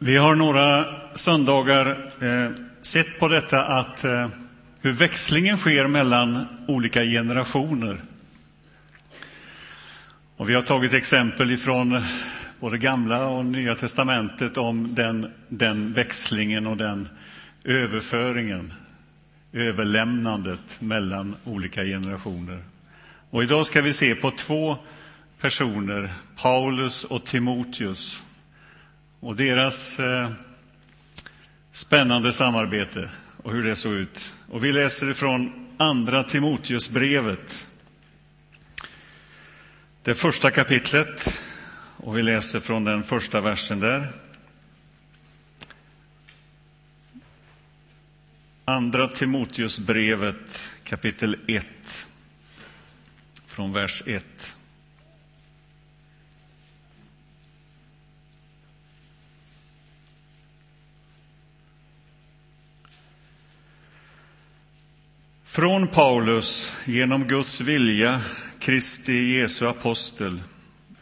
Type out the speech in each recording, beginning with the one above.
Vi har några söndagar eh, sett på detta att eh, hur växlingen sker mellan olika generationer. Och vi har tagit exempel ifrån både Gamla och Nya testamentet om den, den växlingen och den överföringen, överlämnandet mellan olika generationer. Och idag ska vi se på två personer, Paulus och Timoteus, och deras eh, spännande samarbete och hur det såg ut. Och vi läser ifrån Andra Timoteusbrevet, det första kapitlet, och vi läser från den första versen där. Andra Timoteusbrevet, kapitel 1, från vers 1. Från Paulus, genom Guds vilja, Kristi Jesu apostel,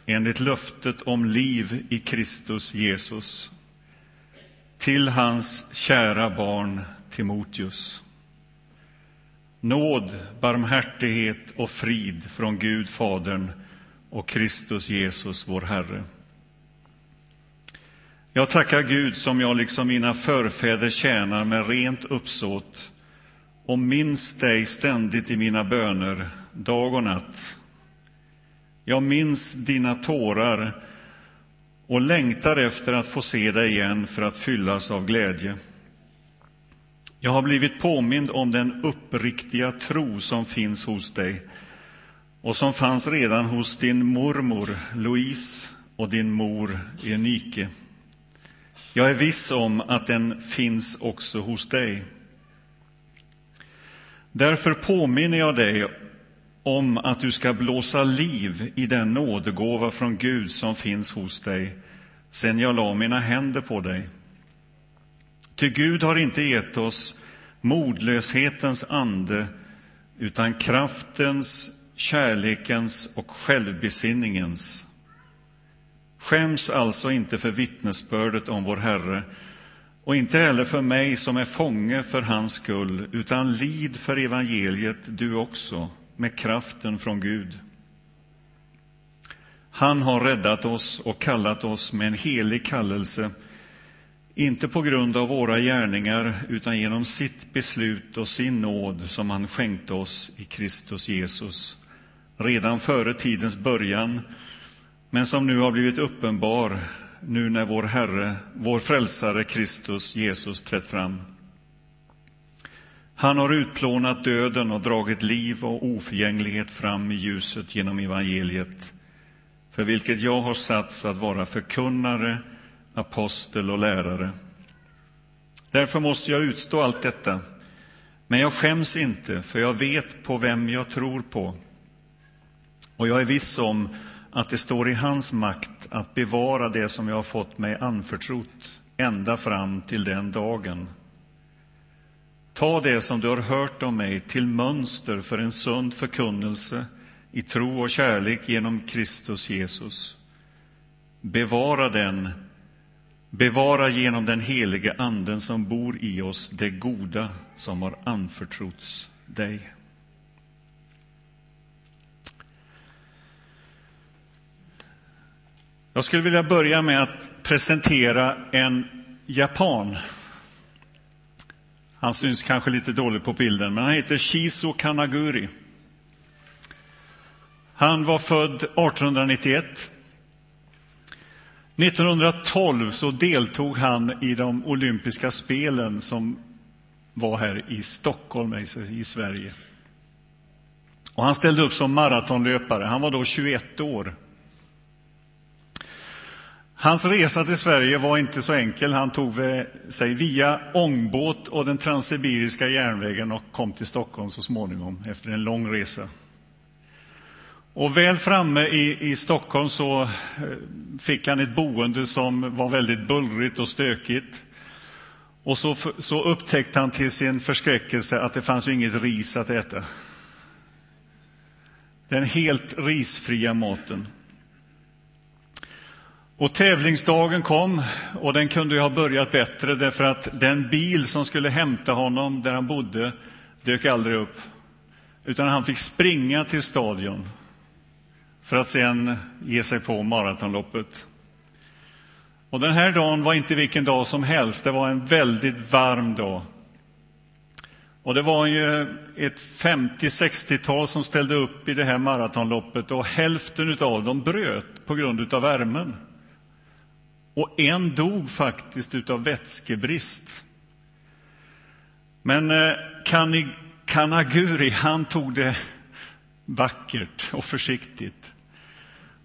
enligt löftet om liv i Kristus Jesus, till hans kära barn Timoteus. Nåd, barmhärtighet och frid från Gud Fadern och Kristus Jesus, vår Herre. Jag tackar Gud som jag liksom mina förfäder tjänar med rent uppsåt och minns dig ständigt i mina böner, dag och natt. Jag minns dina tårar och längtar efter att få se dig igen för att fyllas av glädje. Jag har blivit påmind om den uppriktiga tro som finns hos dig och som fanns redan hos din mormor Louise och din mor Enike. Jag är viss om att den finns också hos dig. Därför påminner jag dig om att du ska blåsa liv i den nådegåva från Gud som finns hos dig sen jag la mina händer på dig. Ty Gud har inte gett oss modlöshetens ande utan kraftens, kärlekens och självbesinningens. Skäms alltså inte för vittnesbördet om vår Herre och inte heller för mig som är fånge för hans skull, utan lid för evangeliet du också, med kraften från Gud. Han har räddat oss och kallat oss med en helig kallelse, inte på grund av våra gärningar, utan genom sitt beslut och sin nåd som han skänkte oss i Kristus Jesus, redan före tidens början, men som nu har blivit uppenbar nu när vår Herre, vår frälsare Kristus Jesus trätt fram. Han har utplånat döden och dragit liv och oförgänglighet fram i ljuset genom evangeliet, för vilket jag har satts att vara förkunnare, apostel och lärare. Därför måste jag utstå allt detta, men jag skäms inte, för jag vet på vem jag tror på. Och jag är viss om att det står i hans makt att bevara det som jag har fått mig anförtrott ända fram till den dagen. Ta det som du har hört om mig till mönster för en sund förkunnelse i tro och kärlek genom Kristus Jesus. Bevara den, bevara genom den helige Anden som bor i oss det goda som har anförtrotts dig. Jag skulle vilja börja med att presentera en japan. Han syns kanske lite dåligt på bilden, men han heter Shizo Kanaguri. Han var född 1891. 1912 så deltog han i de olympiska spelen som var här i Stockholm, i Sverige. Och han ställde upp som maratonlöpare. Han var då 21 år. Hans resa till Sverige var inte så enkel. Han tog eh, sig via ångbåt och den transsibiriska järnvägen och kom till Stockholm så småningom efter en lång resa. Och väl framme i, i Stockholm så eh, fick han ett boende som var väldigt bullrigt och stökigt. Och så, så upptäckte han till sin förskräckelse att det fanns ju inget ris att äta. Den helt risfria maten. Och tävlingsdagen kom och den kunde ju ha börjat bättre därför att den bil som skulle hämta honom där han bodde dök aldrig upp. Utan han fick springa till stadion för att sen ge sig på maratonloppet. Och den här dagen var inte vilken dag som helst, det var en väldigt varm dag. Och det var ju ett 50-60-tal som ställde upp i det här maratonloppet och hälften av dem bröt på grund av värmen. Och en dog faktiskt av vätskebrist. Men eh, Kanaguri, han tog det vackert och försiktigt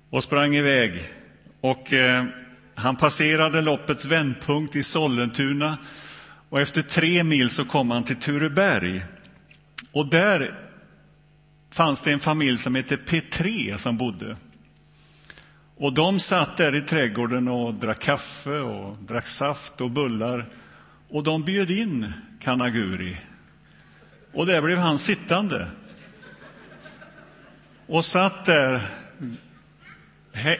och sprang iväg. Och eh, han passerade loppets vändpunkt i Sollentuna och efter tre mil så kom han till Tureberg. Och där fanns det en familj som hette P3 som bodde. Och de satt där i trädgården och drack kaffe och drack saft och bullar. Och de bjöd in Kanaguri. Och där blev han sittande. Och satt där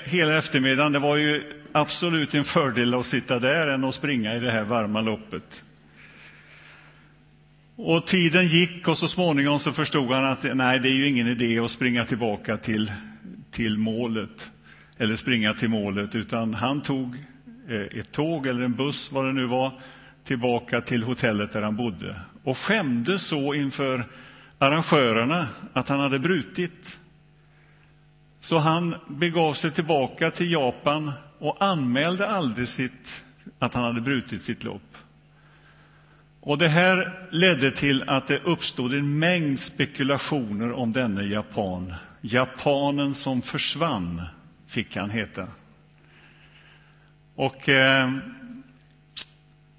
hela eftermiddagen. Det var ju absolut en fördel att sitta där än att springa i det här varma loppet. Och tiden gick och så småningom så förstod han att nej, det är ju ingen idé att springa tillbaka till, till målet eller springa till målet, utan han tog eh, ett tåg eller en buss, vad det nu var, tillbaka till hotellet där han bodde och skämdes så inför arrangörerna att han hade brutit. Så han begav sig tillbaka till Japan och anmälde aldrig sitt, att han hade brutit sitt lopp. Och Det här ledde till att det uppstod en mängd spekulationer om denne japan. Japanen som försvann, fick han heta. Och eh,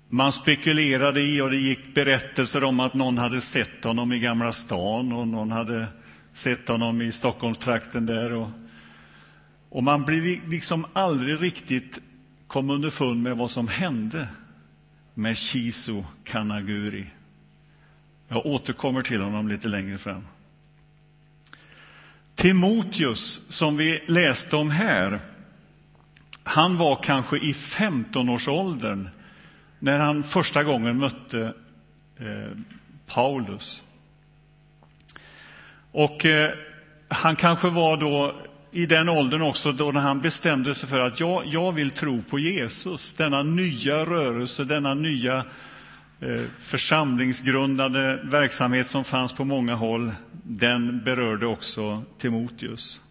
man spekulerade i, och det gick berättelser om att någon hade sett honom i Gamla stan och någon hade sett honom i Stockholmstrakten där. Och, och man blev liksom aldrig riktigt kom underfund med vad som hände med Shizu Kanaguri. Jag återkommer till honom lite längre fram. Timoteus, som vi läste om här, han var kanske i 15-årsåldern när han första gången mötte eh, Paulus. Och eh, han kanske var då i den åldern också då när han bestämde sig för att jag, jag vill tro på Jesus, denna nya rörelse, denna nya församlingsgrundande församlingsgrundade verksamhet som fanns på många håll, den berörde också Timoteus.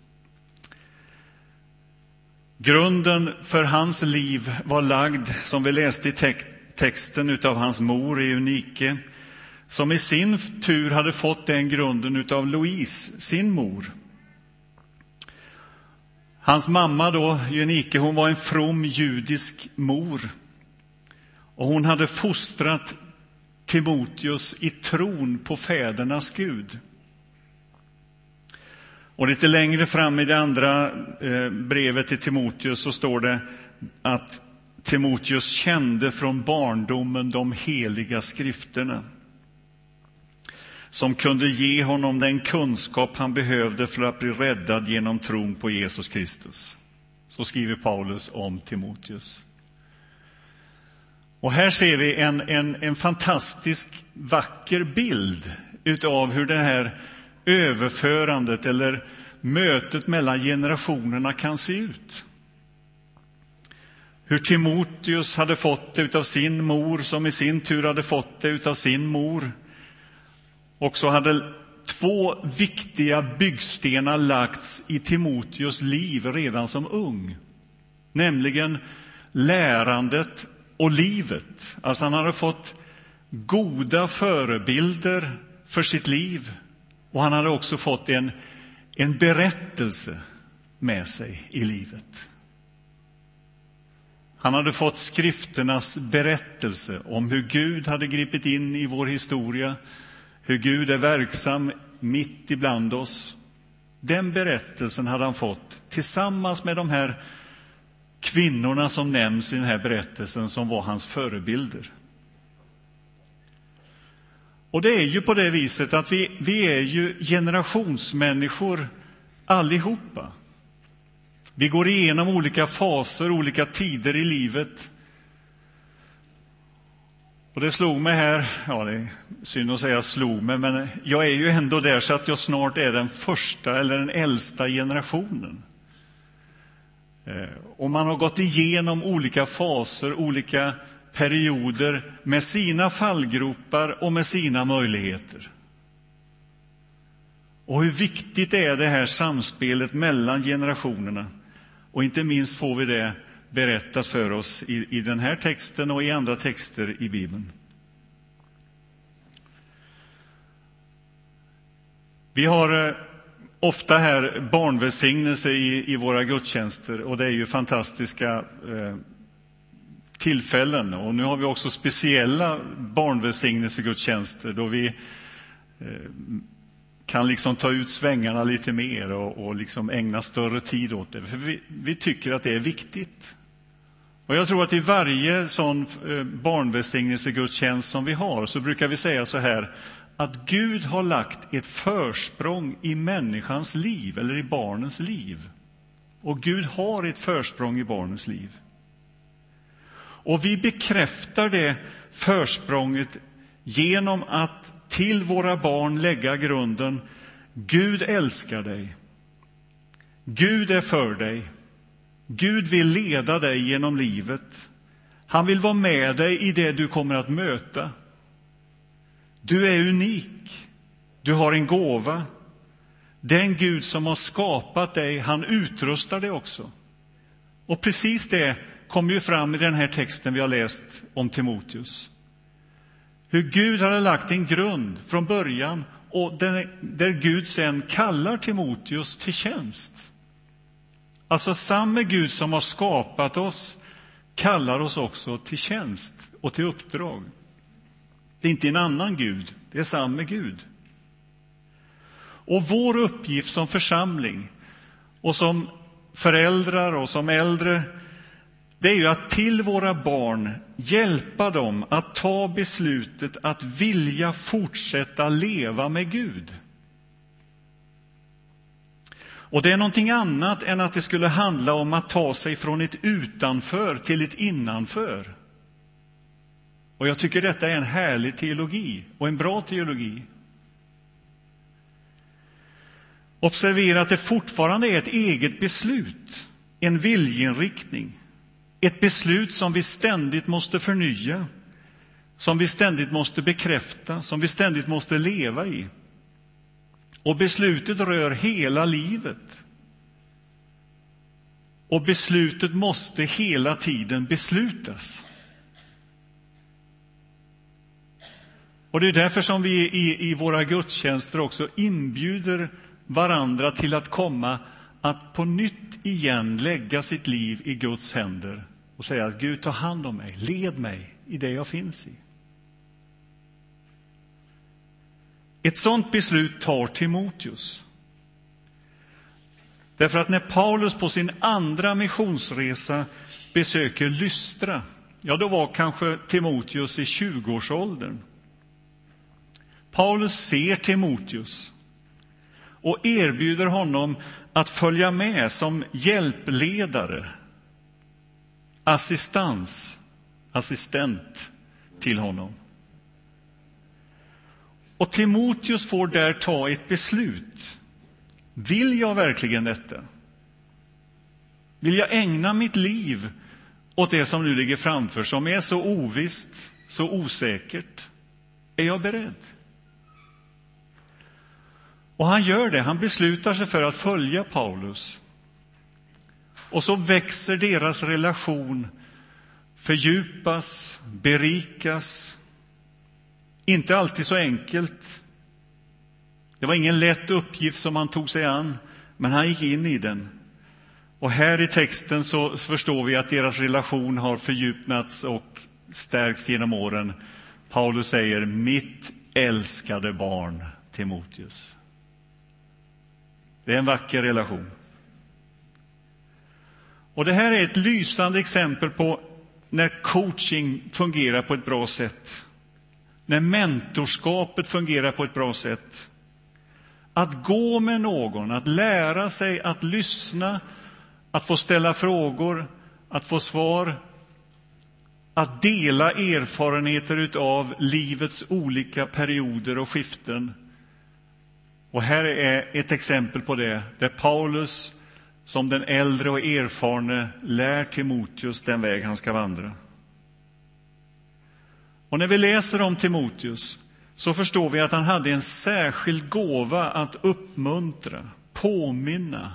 Grunden för hans liv var lagd, som vi läste i texten, av hans mor Eunike, som i sin tur hade fått den grunden av Louise, sin mor. Hans mamma då, Eunike, hon var en from judisk mor. Och hon hade fostrat Timoteus i tron på fädernas Gud. Och lite längre fram i det andra eh, brevet till Timoteus så står det att Timoteus kände från barndomen de heliga skrifterna som kunde ge honom den kunskap han behövde för att bli räddad genom tron på Jesus Kristus. Så skriver Paulus om Timoteus. Och här ser vi en, en, en fantastisk vacker bild av hur det här överförandet eller mötet mellan generationerna kan se ut. Hur Timoteus hade fått det av sin mor, som i sin tur hade fått det av sin mor. Och så hade två viktiga byggstenar lagts i Timoteus liv redan som ung. Nämligen lärandet och livet. Alltså han hade fått goda förebilder för sitt liv och han hade också fått en, en berättelse med sig i livet. Han hade fått skrifternas berättelse om hur Gud hade gripit in i vår historia, hur Gud är verksam mitt ibland oss. Den berättelsen hade han fått tillsammans med de här kvinnorna som nämns i den här berättelsen som var hans förebilder. Och det är ju på det viset att vi, vi är ju generationsmänniskor allihopa. Vi går igenom olika faser, olika tider i livet. Och det slog mig här, ja det är synd att säga slog mig, men jag är ju ändå där så att jag snart är den första eller den äldsta generationen. Eh, och man har gått igenom olika faser, olika perioder med sina fallgropar och med sina möjligheter. Och hur viktigt är det här samspelet mellan generationerna? Och inte minst får vi det berättat för oss i, i den här texten och i andra texter i Bibeln. Vi har eh, ofta här barnvälsignelse i, i våra gudstjänster och det är ju fantastiska eh, tillfällen. Och nu har vi också speciella barnvälsignelsegudstjänster då vi eh, kan liksom ta ut svängarna lite mer och, och liksom ägna större tid åt det. För vi, vi, tycker att det är viktigt. Och jag tror att i varje sån eh, barnvälsignelsegudstjänst som vi har så brukar vi säga så här att Gud har lagt ett försprång i människans liv, eller i barnens liv. Och Gud har ett försprång i barnens liv. Och vi bekräftar det försprånget genom att till våra barn lägga grunden Gud älskar dig. Gud är för dig. Gud vill leda dig genom livet. Han vill vara med dig i det du kommer att möta. Du är unik. Du har en gåva. Den Gud som har skapat dig, han utrustar dig också. Och precis det kommer ju fram i den här texten vi har läst om Timoteus. Hur Gud hade lagt en grund från början och där Gud sen kallar Timoteus till tjänst. Alltså samme Gud som har skapat oss kallar oss också till tjänst och till uppdrag. Det är inte en annan Gud, det är samme Gud. Och vår uppgift som församling och som föräldrar och som äldre det är ju att till våra barn hjälpa dem att ta beslutet att vilja fortsätta leva med Gud. Och det är någonting annat än att det skulle handla om att ta sig från ett utanför till ett innanför. Och jag tycker detta är en härlig teologi och en bra teologi. Observera att det fortfarande är ett eget beslut, en viljeinriktning. Ett beslut som vi ständigt måste förnya, som vi ständigt måste bekräfta, som vi ständigt måste leva i. Och beslutet rör hela livet. Och beslutet måste hela tiden beslutas. Och det är därför som vi i, i våra gudstjänster också inbjuder varandra till att komma att på nytt igen lägga sitt liv i Guds händer och säga att Gud, ta hand om mig, led mig i det jag finns i. Ett sådant beslut tar Timoteus. Därför att när Paulus på sin andra missionsresa besöker Lystra, ja, då var kanske Timoteus i 20-årsåldern. Paulus ser Timoteus och erbjuder honom att följa med som hjälpledare, assistans, assistent till honom. Och Timoteus får där ta ett beslut. Vill jag verkligen detta? Vill jag ägna mitt liv åt det som nu ligger framför, som är så ovisst, så osäkert? Är jag beredd? Och han gör det, han beslutar sig för att följa Paulus. Och så växer deras relation, fördjupas, berikas. Inte alltid så enkelt. Det var ingen lätt uppgift som han tog sig an, men han gick in i den. Och här i texten så förstår vi att deras relation har fördjupats och stärkts genom åren. Paulus säger mitt älskade barn Timoteus. Det är en vacker relation. Och Det här är ett lysande exempel på när coaching fungerar på ett bra sätt. När mentorskapet fungerar på ett bra sätt. Att gå med någon, att lära sig att lyssna, att få ställa frågor, att få svar, att dela erfarenheter av livets olika perioder och skiften. Och här är ett exempel på det, där Paulus som den äldre och erfarne lär Timoteus den väg han ska vandra. Och när vi läser om Timoteus så förstår vi att han hade en särskild gåva att uppmuntra, påminna,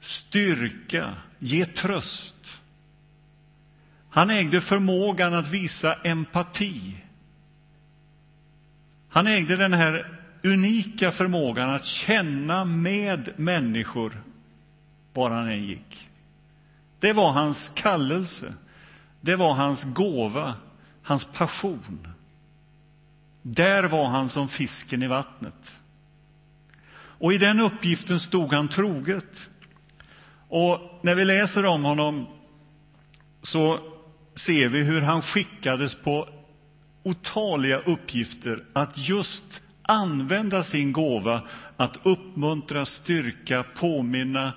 styrka, ge tröst. Han ägde förmågan att visa empati. Han ägde den här unika förmågan att känna med människor var han än gick. Det var hans kallelse, det var hans gåva, hans passion. Där var han som fisken i vattnet. Och i den uppgiften stod han troget. Och när vi läser om honom så ser vi hur han skickades på otaliga uppgifter att just använda sin gåva att uppmuntra, styrka, påminna,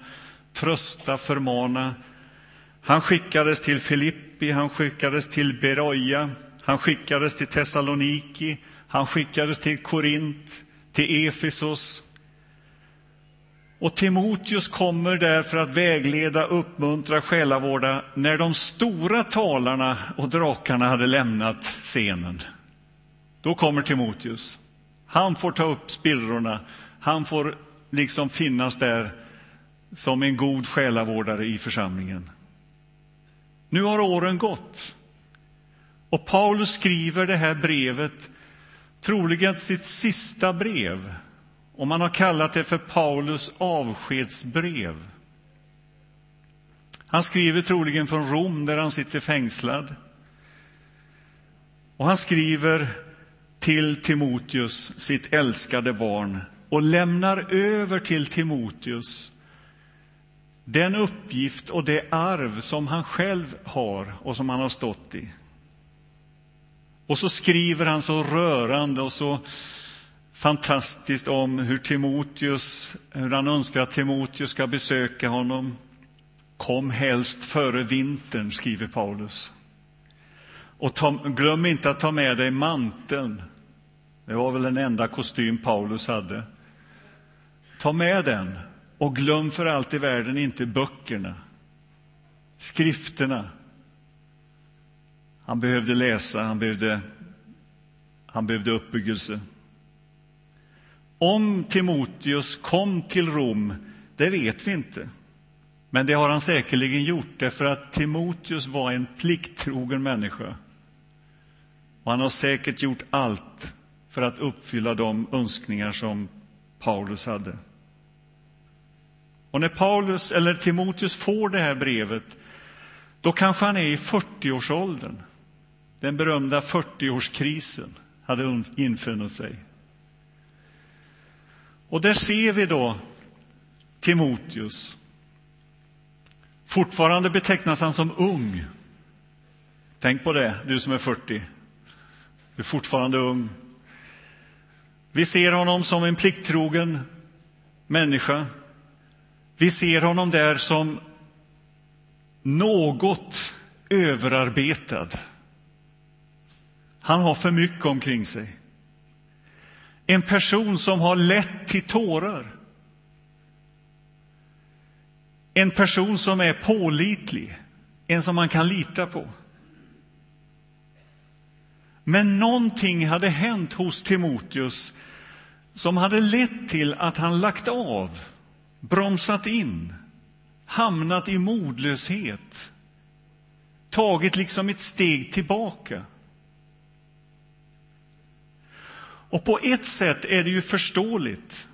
trösta, förmana. Han skickades till Filippi, han skickades till Beroja, han skickades till Thessaloniki, han skickades till Korint, till Efesos. Och Timoteus kommer där för att vägleda, uppmuntra, själavårda när de stora talarna och drakarna hade lämnat scenen. Då kommer Timoteus. Han får ta upp spillrorna. Han får liksom finnas där som en god själavårdare i församlingen. Nu har åren gått. Och Paulus skriver det här brevet, troligen sitt sista brev. Och man har kallat det för Paulus avskedsbrev. Han skriver troligen från Rom, där han sitter fängslad. Och han skriver till Timoteus, sitt älskade barn, och lämnar över till Timoteus den uppgift och det arv som han själv har och som han har stått i. Och så skriver han så rörande och så fantastiskt om hur Timoteus, hur han önskar att Timoteus ska besöka honom. Kom helst före vintern, skriver Paulus. Och ta, glöm inte att ta med dig manteln. Det var väl den enda kostym Paulus hade. Ta med den och glöm för allt i världen inte böckerna, skrifterna. Han behövde läsa, han behövde, han behövde uppbyggelse. Om Timoteus kom till Rom, det vet vi inte. Men det har han säkerligen gjort, därför att Timoteus var en plikttrogen människa. Och han har säkert gjort allt för att uppfylla de önskningar som Paulus hade. Och när Paulus, eller Timoteus får det här brevet, då kanske han är i 40-årsåldern. Den berömda 40-årskrisen hade infunnit sig. Och där ser vi då Timoteus. Fortfarande betecknas han som ung. Tänk på det, du som är 40. Du är fortfarande ung. Vi ser honom som en plikttrogen människa. Vi ser honom där som något överarbetad. Han har för mycket omkring sig. En person som har lätt till tårar. En person som är pålitlig, en som man kan lita på. Men någonting hade hänt hos Timoteus som hade lett till att han lagt av, bromsat in, hamnat i modlöshet, tagit liksom ett steg tillbaka. Och på ett sätt är det ju förståeligt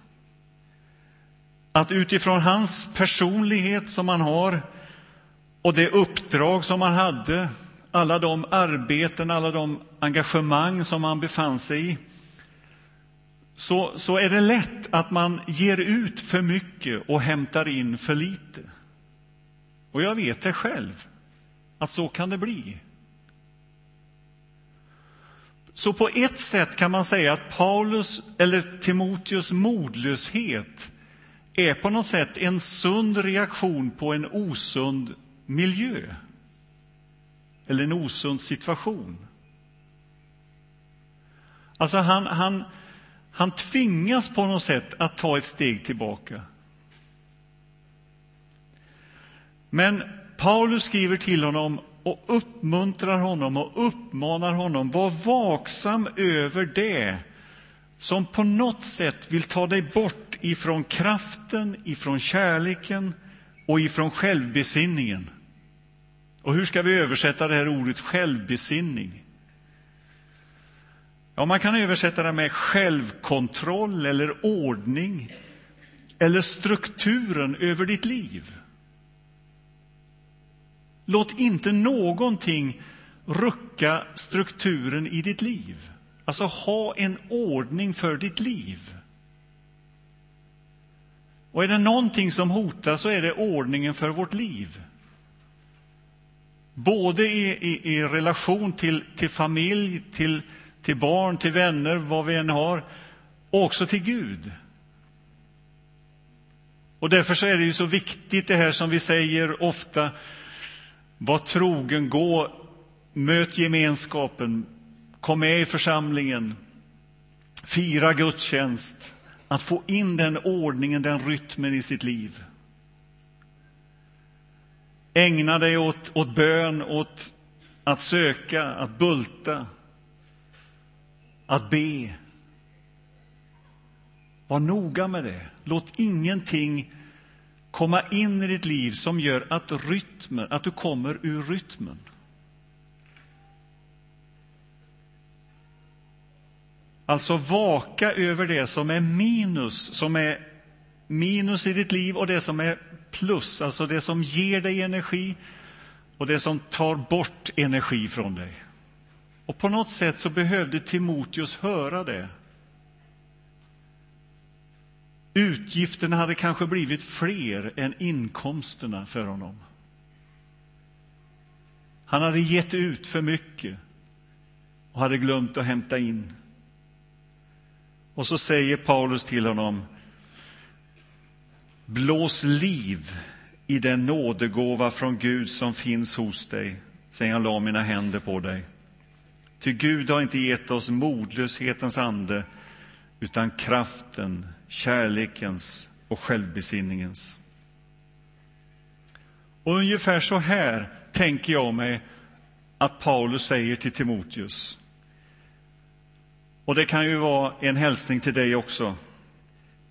att utifrån hans personlighet som han har och det uppdrag som han hade, alla de arbeten, alla de engagemang som han befann sig i, så, så är det lätt att man ger ut för mycket och hämtar in för lite. Och jag vet det själv, att så kan det bli. Så på ett sätt kan man säga att Paulus, eller Timoteus modlöshet är på något sätt en sund reaktion på en osund miljö eller en osund situation. Alltså han, han, han tvingas på något sätt att ta ett steg tillbaka. Men Paulus skriver till honom och uppmuntrar honom och uppmanar honom, var vaksam över det som på något sätt vill ta dig bort ifrån kraften, ifrån kärleken och ifrån självbesinningen. Och hur ska vi översätta det här ordet självbesinning? Ja, man kan översätta det med självkontroll eller ordning eller strukturen över ditt liv. Låt inte någonting rucka strukturen i ditt liv. Alltså, ha en ordning för ditt liv. Och är det någonting som hotas så är det ordningen för vårt liv. Både i, i, i relation till, till familj, till, till barn, till vänner, vad vi än har, och också till Gud. Och därför så är det ju så viktigt det här som vi säger ofta, var trogen, gå, möt gemenskapen, kom med i församlingen, fira gudstjänst, att få in den ordningen, den rytmen i sitt liv. Ägna dig åt, åt bön, åt att söka, att bulta, att be. Var noga med det. Låt ingenting komma in i ditt liv som gör att rytmen, att du kommer ur rytmen. Alltså vaka över det som är minus, som är minus i ditt liv och det som är plus, alltså det som ger dig energi och det som tar bort energi från dig. Och på något sätt så behövde Timoteus höra det. Utgifterna hade kanske blivit fler än inkomsterna för honom. Han hade gett ut för mycket och hade glömt att hämta in. Och så säger Paulus till honom Blås liv i den nådegåva från Gud som finns hos dig, sen jag la mina händer på dig. Ty Gud har inte gett oss modlöshetens ande, utan kraften, kärlekens och självbesinningens. Och ungefär så här tänker jag mig att Paulus säger till Timoteus. Och det kan ju vara en hälsning till dig också.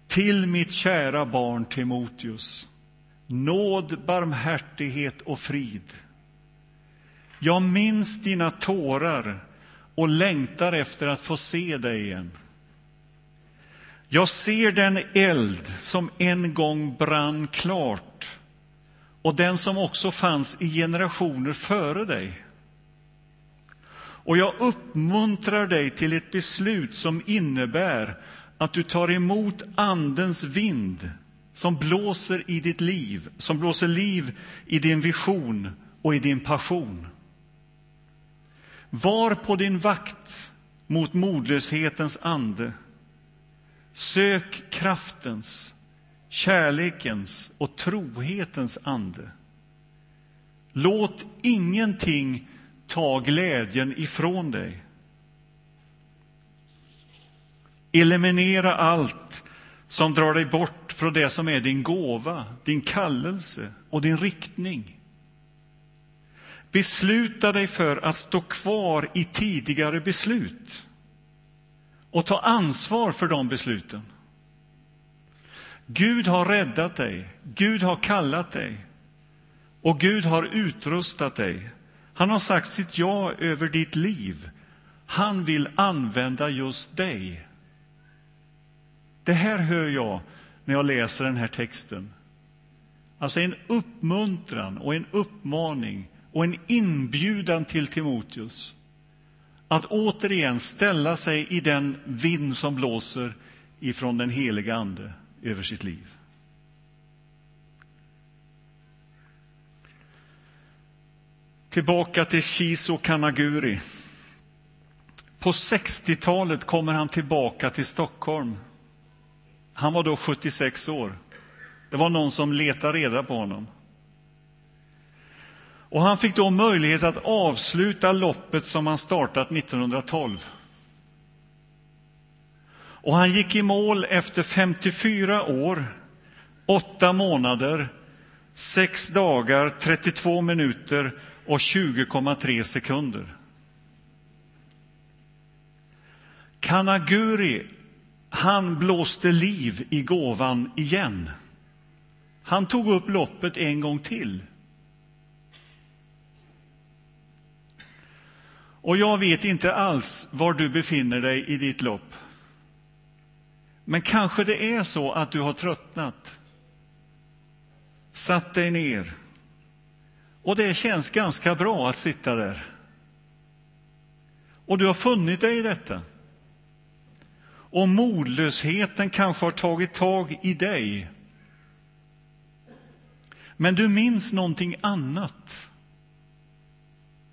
Till mitt kära barn Timoteus, nåd, barmhärtighet och frid. Jag minns dina tårar och längtar efter att få se dig igen. Jag ser den eld som en gång brann klart och den som också fanns i generationer före dig. Och jag uppmuntrar dig till ett beslut som innebär att du tar emot Andens vind som blåser i ditt liv, som blåser liv i din vision och i din passion. Var på din vakt mot modlöshetens ande. Sök kraftens, kärlekens och trohetens ande. Låt ingenting ta glädjen ifrån dig. Eliminera allt som drar dig bort från det som är din gåva, din kallelse och din riktning. Besluta dig för att stå kvar i tidigare beslut och ta ansvar för de besluten. Gud har räddat dig, Gud har kallat dig och Gud har utrustat dig. Han har sagt sitt ja över ditt liv. Han vill använda just dig. Det här hör jag när jag läser den här texten. Alltså en uppmuntran och en uppmaning och en inbjudan till Timoteus att återigen ställa sig i den vind som blåser ifrån den heliga Ande över sitt liv. Tillbaka till Shiso Kanaguri. På 60-talet kommer han tillbaka till Stockholm. Han var då 76 år. Det var någon som letade reda på honom. Och han fick då möjlighet att avsluta loppet som han startat 1912. Och han gick i mål efter 54 år, 8 månader, 6 dagar, 32 minuter och 20,3 sekunder. Kanaguri, han blåste liv i gåvan igen. Han tog upp loppet en gång till. Och jag vet inte alls var du befinner dig i ditt lopp. Men kanske det är så att du har tröttnat, satt dig ner och det känns ganska bra att sitta där. Och du har funnit dig i detta. Och modlösheten kanske har tagit tag i dig. Men du minns någonting annat.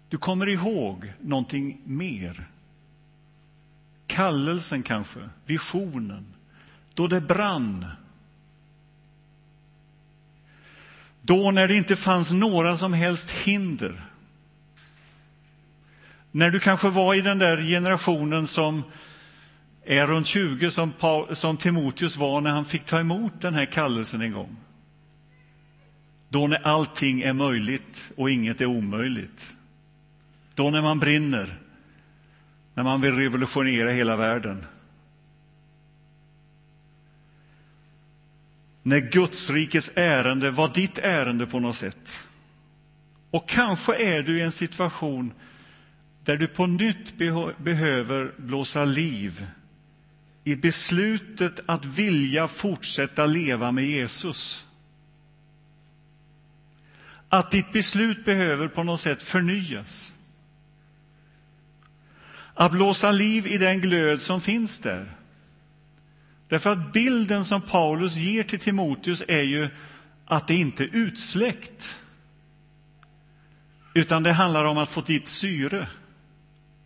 Du kommer ihåg någonting mer. Kallelsen kanske, visionen, då det brann. Då när det inte fanns några som helst hinder. När du kanske var i den där generationen som är runt 20 som, Paul, som Timoteus var när han fick ta emot den här kallelsen en gång. Då när allting är möjligt och inget är omöjligt. Då när man brinner, när man vill revolutionera hela världen. När Gudsrikets ärende var ditt ärende på något sätt. Och kanske är du i en situation där du på nytt behöver blåsa liv i beslutet att vilja fortsätta leva med Jesus. Att ditt beslut behöver på något sätt förnyas. Att blåsa liv i den glöd som finns där. Därför att bilden som Paulus ger till Timoteus är ju att det inte är utsläckt. Utan det handlar om att få dit syre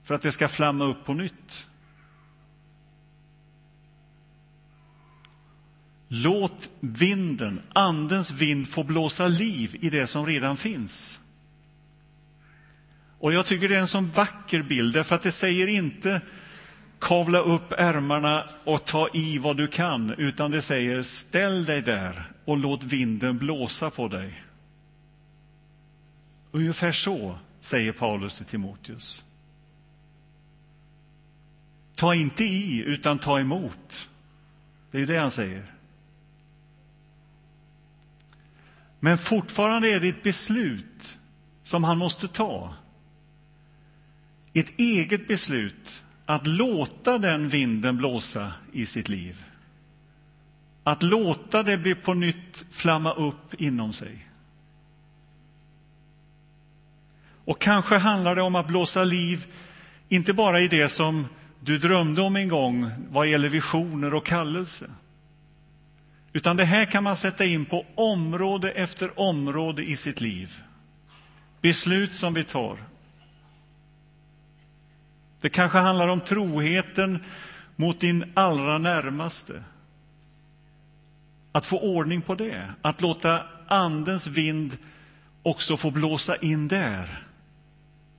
för att det ska flamma upp på nytt. Låt vinden, Andens vind, få blåsa liv i det som redan finns. Och jag tycker det är en sån vacker bild, därför att det säger inte kavla upp ärmarna och ta i vad du kan, utan det säger ställ dig där och låt vinden blåsa på dig. Ungefär så säger Paulus till Timoteus. Ta inte i, utan ta emot. Det är ju det han säger. Men fortfarande är det ett beslut som han måste ta. Ett eget beslut att låta den vinden blåsa i sitt liv. Att låta det bli på nytt flamma upp inom sig. Och kanske handlar det om att blåsa liv, inte bara i det som du drömde om en gång vad gäller visioner och kallelse. Utan det här kan man sätta in på område efter område i sitt liv. Beslut som vi tar. Det kanske handlar om troheten mot din allra närmaste. Att få ordning på det, att låta Andens vind också få blåsa in där.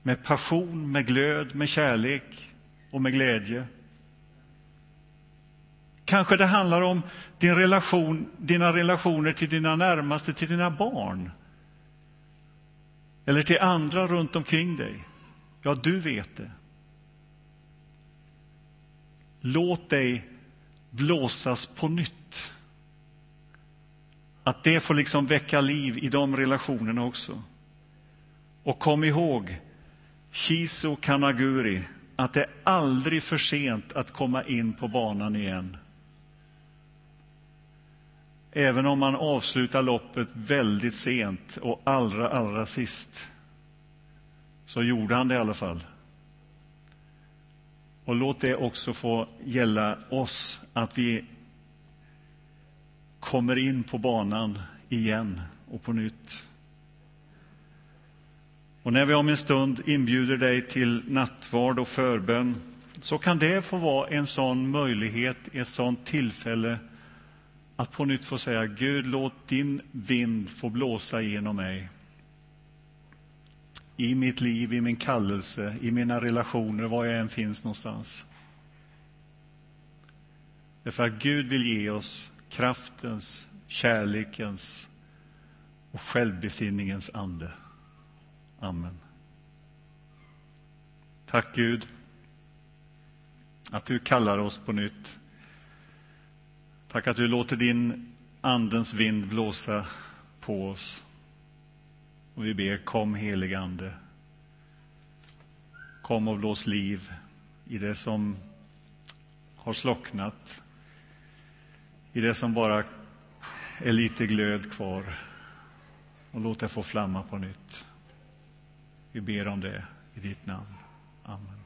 Med passion, med glöd, med kärlek och med glädje. Kanske det handlar om din relation, dina relationer till dina närmaste, till dina barn. Eller till andra runt omkring dig. Ja, du vet det. Låt dig blåsas på nytt. Att det får liksom väcka liv i de relationerna också. Och kom ihåg, Shiso Kanaguri, att det är aldrig för sent att komma in på banan igen. Även om man avslutar loppet väldigt sent och allra, allra sist, så gjorde han det i alla fall. Och låt det också få gälla oss, att vi kommer in på banan igen och på nytt. Och när vi om en stund inbjuder dig till nattvard och förbön så kan det få vara en sån möjlighet, ett sånt tillfälle att på nytt få säga Gud, låt din vind få blåsa genom mig. I mitt liv, i min kallelse, i mina relationer, var jag än finns någonstans. Därför att Gud vill ge oss kraftens, kärlekens och självbesinningens ande. Amen. Tack Gud att du kallar oss på nytt. Tack att du låter din Andens vind blåsa på oss. Och vi ber, kom helige Ande. Kom och blås liv i det som har slocknat, i det som bara är lite glöd kvar. Och låt det få flamma på nytt. Vi ber om det i ditt namn. Amen.